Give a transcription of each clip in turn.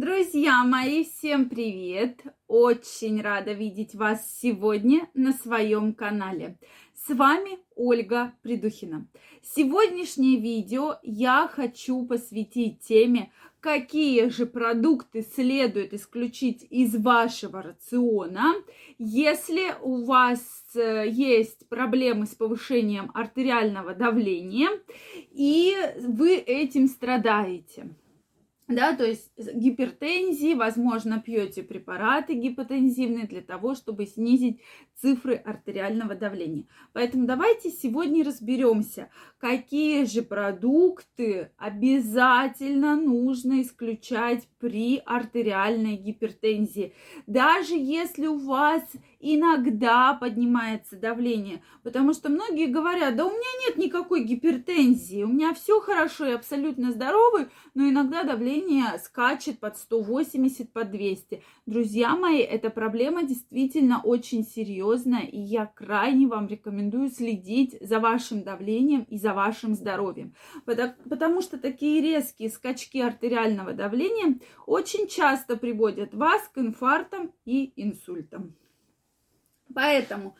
Друзья мои, всем привет! Очень рада видеть вас сегодня на своем канале. С вами Ольга Придухина. Сегодняшнее видео я хочу посвятить теме, какие же продукты следует исключить из вашего рациона, если у вас э, есть проблемы с повышением артериального давления и вы этим страдаете да, то есть гипертензии, возможно, пьете препараты гипотензивные для того, чтобы снизить цифры артериального давления. Поэтому давайте сегодня разберемся, какие же продукты обязательно нужно исключать при артериальной гипертензии. Даже если у вас иногда поднимается давление, потому что многие говорят, да у меня нет никакой гипертензии, у меня все хорошо, я абсолютно здоровый, но иногда давление скачет под 180, под 200. Друзья мои, эта проблема действительно очень серьезная, и я крайне вам рекомендую следить за вашим давлением и за вашим здоровьем, потому что такие резкие скачки артериального давления очень часто приводят вас к инфарктам и инсультам. Поэтому,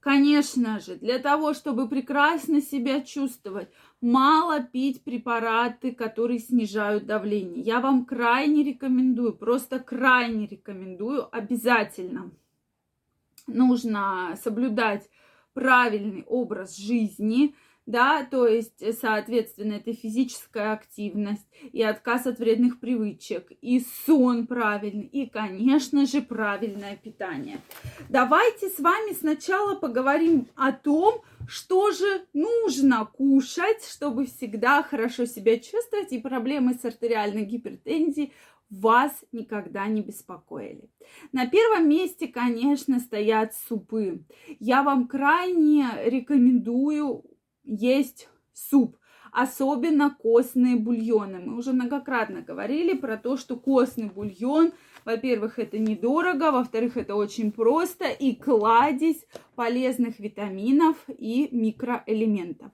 конечно же, для того, чтобы прекрасно себя чувствовать, мало пить препараты, которые снижают давление. Я вам крайне рекомендую, просто крайне рекомендую обязательно. Нужно соблюдать правильный образ жизни – да, то есть, э, соответственно, это физическая активность и отказ от вредных привычек, и сон правильный, и, конечно же, правильное питание. Давайте с вами сначала поговорим о том, что же нужно кушать, чтобы всегда хорошо себя чувствовать, и проблемы с артериальной гипертензией вас никогда не беспокоили. На первом месте, конечно, стоят супы. Я вам крайне рекомендую есть суп, особенно костные бульоны. Мы уже многократно говорили про то, что костный бульон, во-первых, это недорого, во-вторых, это очень просто и кладезь полезных витаминов и микроэлементов.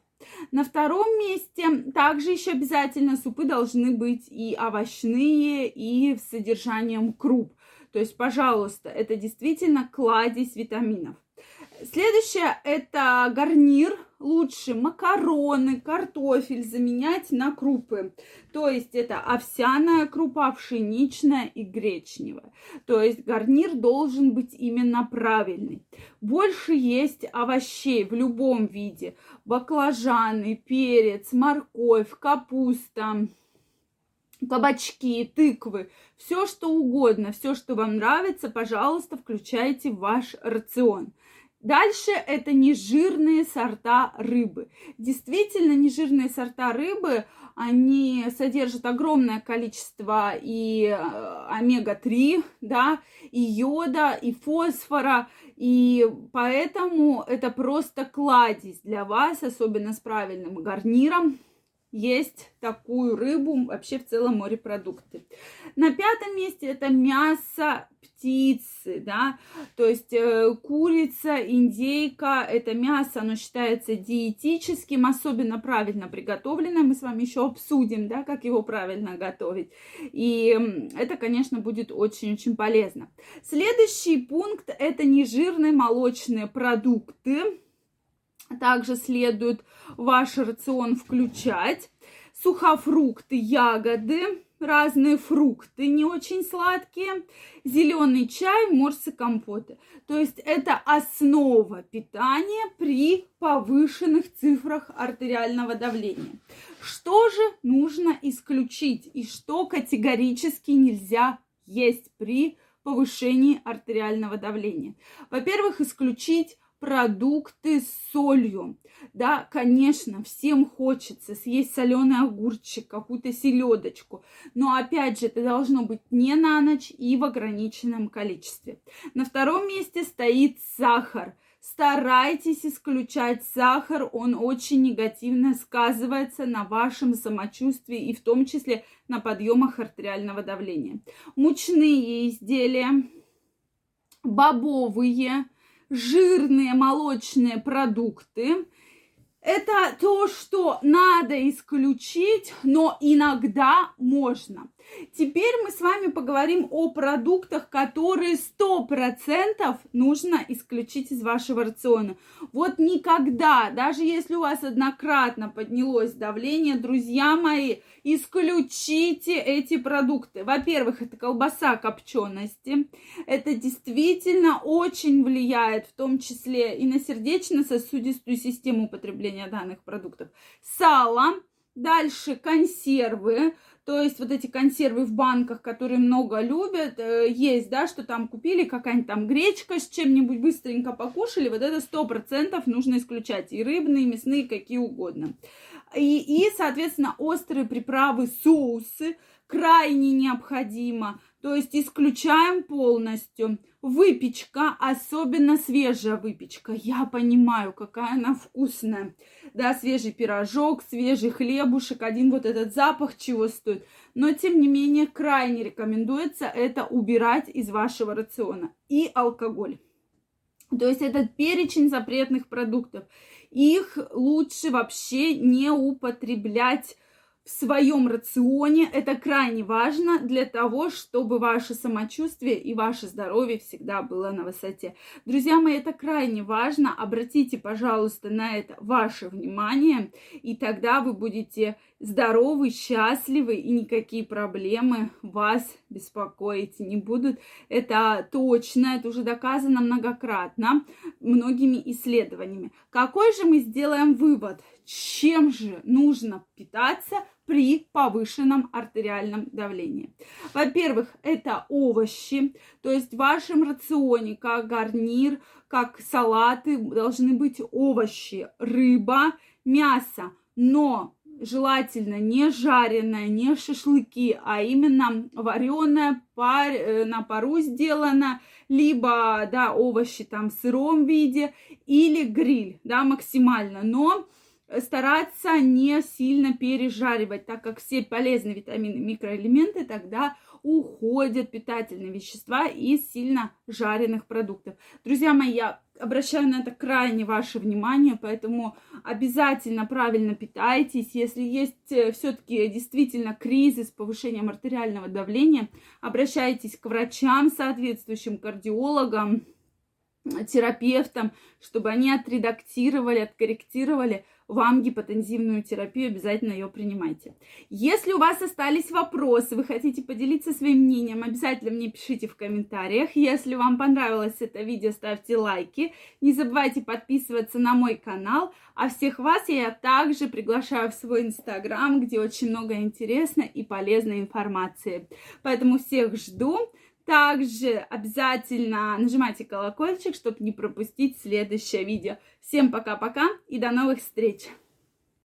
На втором месте также еще обязательно супы должны быть и овощные, и с содержанием круп. То есть, пожалуйста, это действительно кладезь витаминов. Следующее это гарнир. Лучше макароны, картофель заменять на крупы. То есть это овсяная крупа, пшеничная и гречневая. То есть гарнир должен быть именно правильный. Больше есть овощей в любом виде. Баклажаны, перец, морковь, капуста, кабачки, тыквы, все что угодно, все, что вам нравится, пожалуйста, включайте в ваш рацион. Дальше это нежирные сорта рыбы. Действительно, нежирные сорта рыбы, они содержат огромное количество и э, омега-3, да, и йода, и фосфора, и поэтому это просто кладезь для вас, особенно с правильным гарниром, есть такую рыбу, вообще в целом морепродукты. На пятом месте это мясо птицы, да, то есть э, курица, индейка, это мясо, оно считается диетическим, особенно правильно приготовленное, мы с вами еще обсудим, да, как его правильно готовить, и это, конечно, будет очень-очень полезно. Следующий пункт это нежирные молочные продукты, также следует ваш рацион включать сухофрукты, ягоды, разные фрукты не очень сладкие, зеленый чай, морсы, компоты. То есть это основа питания при повышенных цифрах артериального давления. Что же нужно исключить и что категорически нельзя есть при повышении артериального давления? Во-первых, исключить продукты с солью. Да, конечно, всем хочется съесть соленый огурчик, какую-то селедочку. Но опять же, это должно быть не на ночь и в ограниченном количестве. На втором месте стоит сахар. Старайтесь исключать сахар, он очень негативно сказывается на вашем самочувствии и в том числе на подъемах артериального давления. Мучные изделия, бобовые, жирные молочные продукты. Это то, что надо исключить, но иногда можно. Теперь мы с вами поговорим о продуктах, которые 100% нужно исключить из вашего рациона. Вот никогда, даже если у вас однократно поднялось давление, друзья мои, исключите эти продукты. Во-первых, это колбаса копчености. Это действительно очень влияет, в том числе и на сердечно-сосудистую систему употребления данных продуктов. Сало, дальше консервы, то есть вот эти консервы в банках, которые много любят, э, есть, да, что там купили, какая-нибудь там гречка с чем-нибудь быстренько покушали, вот это сто процентов нужно исключать. И рыбные, и мясные, какие угодно. И, и, соответственно, острые приправы, соусы крайне необходимо. То есть исключаем полностью. Выпечка, особенно свежая выпечка. Я понимаю, какая она вкусная. Да, свежий пирожок, свежий хлебушек, один вот этот запах чего стоит. Но, тем не менее, крайне рекомендуется это убирать из вашего рациона. И алкоголь. То есть этот перечень запретных продуктов. Их лучше вообще не употреблять в своем рационе. Это крайне важно для того, чтобы ваше самочувствие и ваше здоровье всегда было на высоте. Друзья мои, это крайне важно. Обратите, пожалуйста, на это ваше внимание, и тогда вы будете здоровы, счастливы, и никакие проблемы вас беспокоить не будут. Это точно, это уже доказано многократно многими исследованиями. Какой же мы сделаем вывод? Чем же нужно питаться при повышенном артериальном давлении. Во-первых, это овощи, то есть в вашем рационе как гарнир, как салаты должны быть овощи, рыба, мясо, но желательно не жареное, не шашлыки, а именно вареное, пар, э, на пару сделано, либо, да, овощи там в сыром виде, или гриль, да, максимально, но стараться не сильно пережаривать, так как все полезные витамины, микроэлементы тогда уходят питательные вещества из сильно жареных продуктов. Друзья мои, я обращаю на это крайне ваше внимание, поэтому обязательно правильно питайтесь. Если есть э, все-таки действительно кризис с повышением артериального давления, обращайтесь к врачам, соответствующим кардиологам, терапевтам, чтобы они отредактировали, откорректировали вам гипотензивную терапию, обязательно ее принимайте. Если у вас остались вопросы, вы хотите поделиться своим мнением, обязательно мне пишите в комментариях. Если вам понравилось это видео, ставьте лайки. Не забывайте подписываться на мой канал. А всех вас я также приглашаю в свой инстаграм, где очень много интересной и полезной информации. Поэтому всех жду. Также обязательно нажимайте колокольчик, чтобы не пропустить следующее видео. Всем пока-пока и до новых встреч!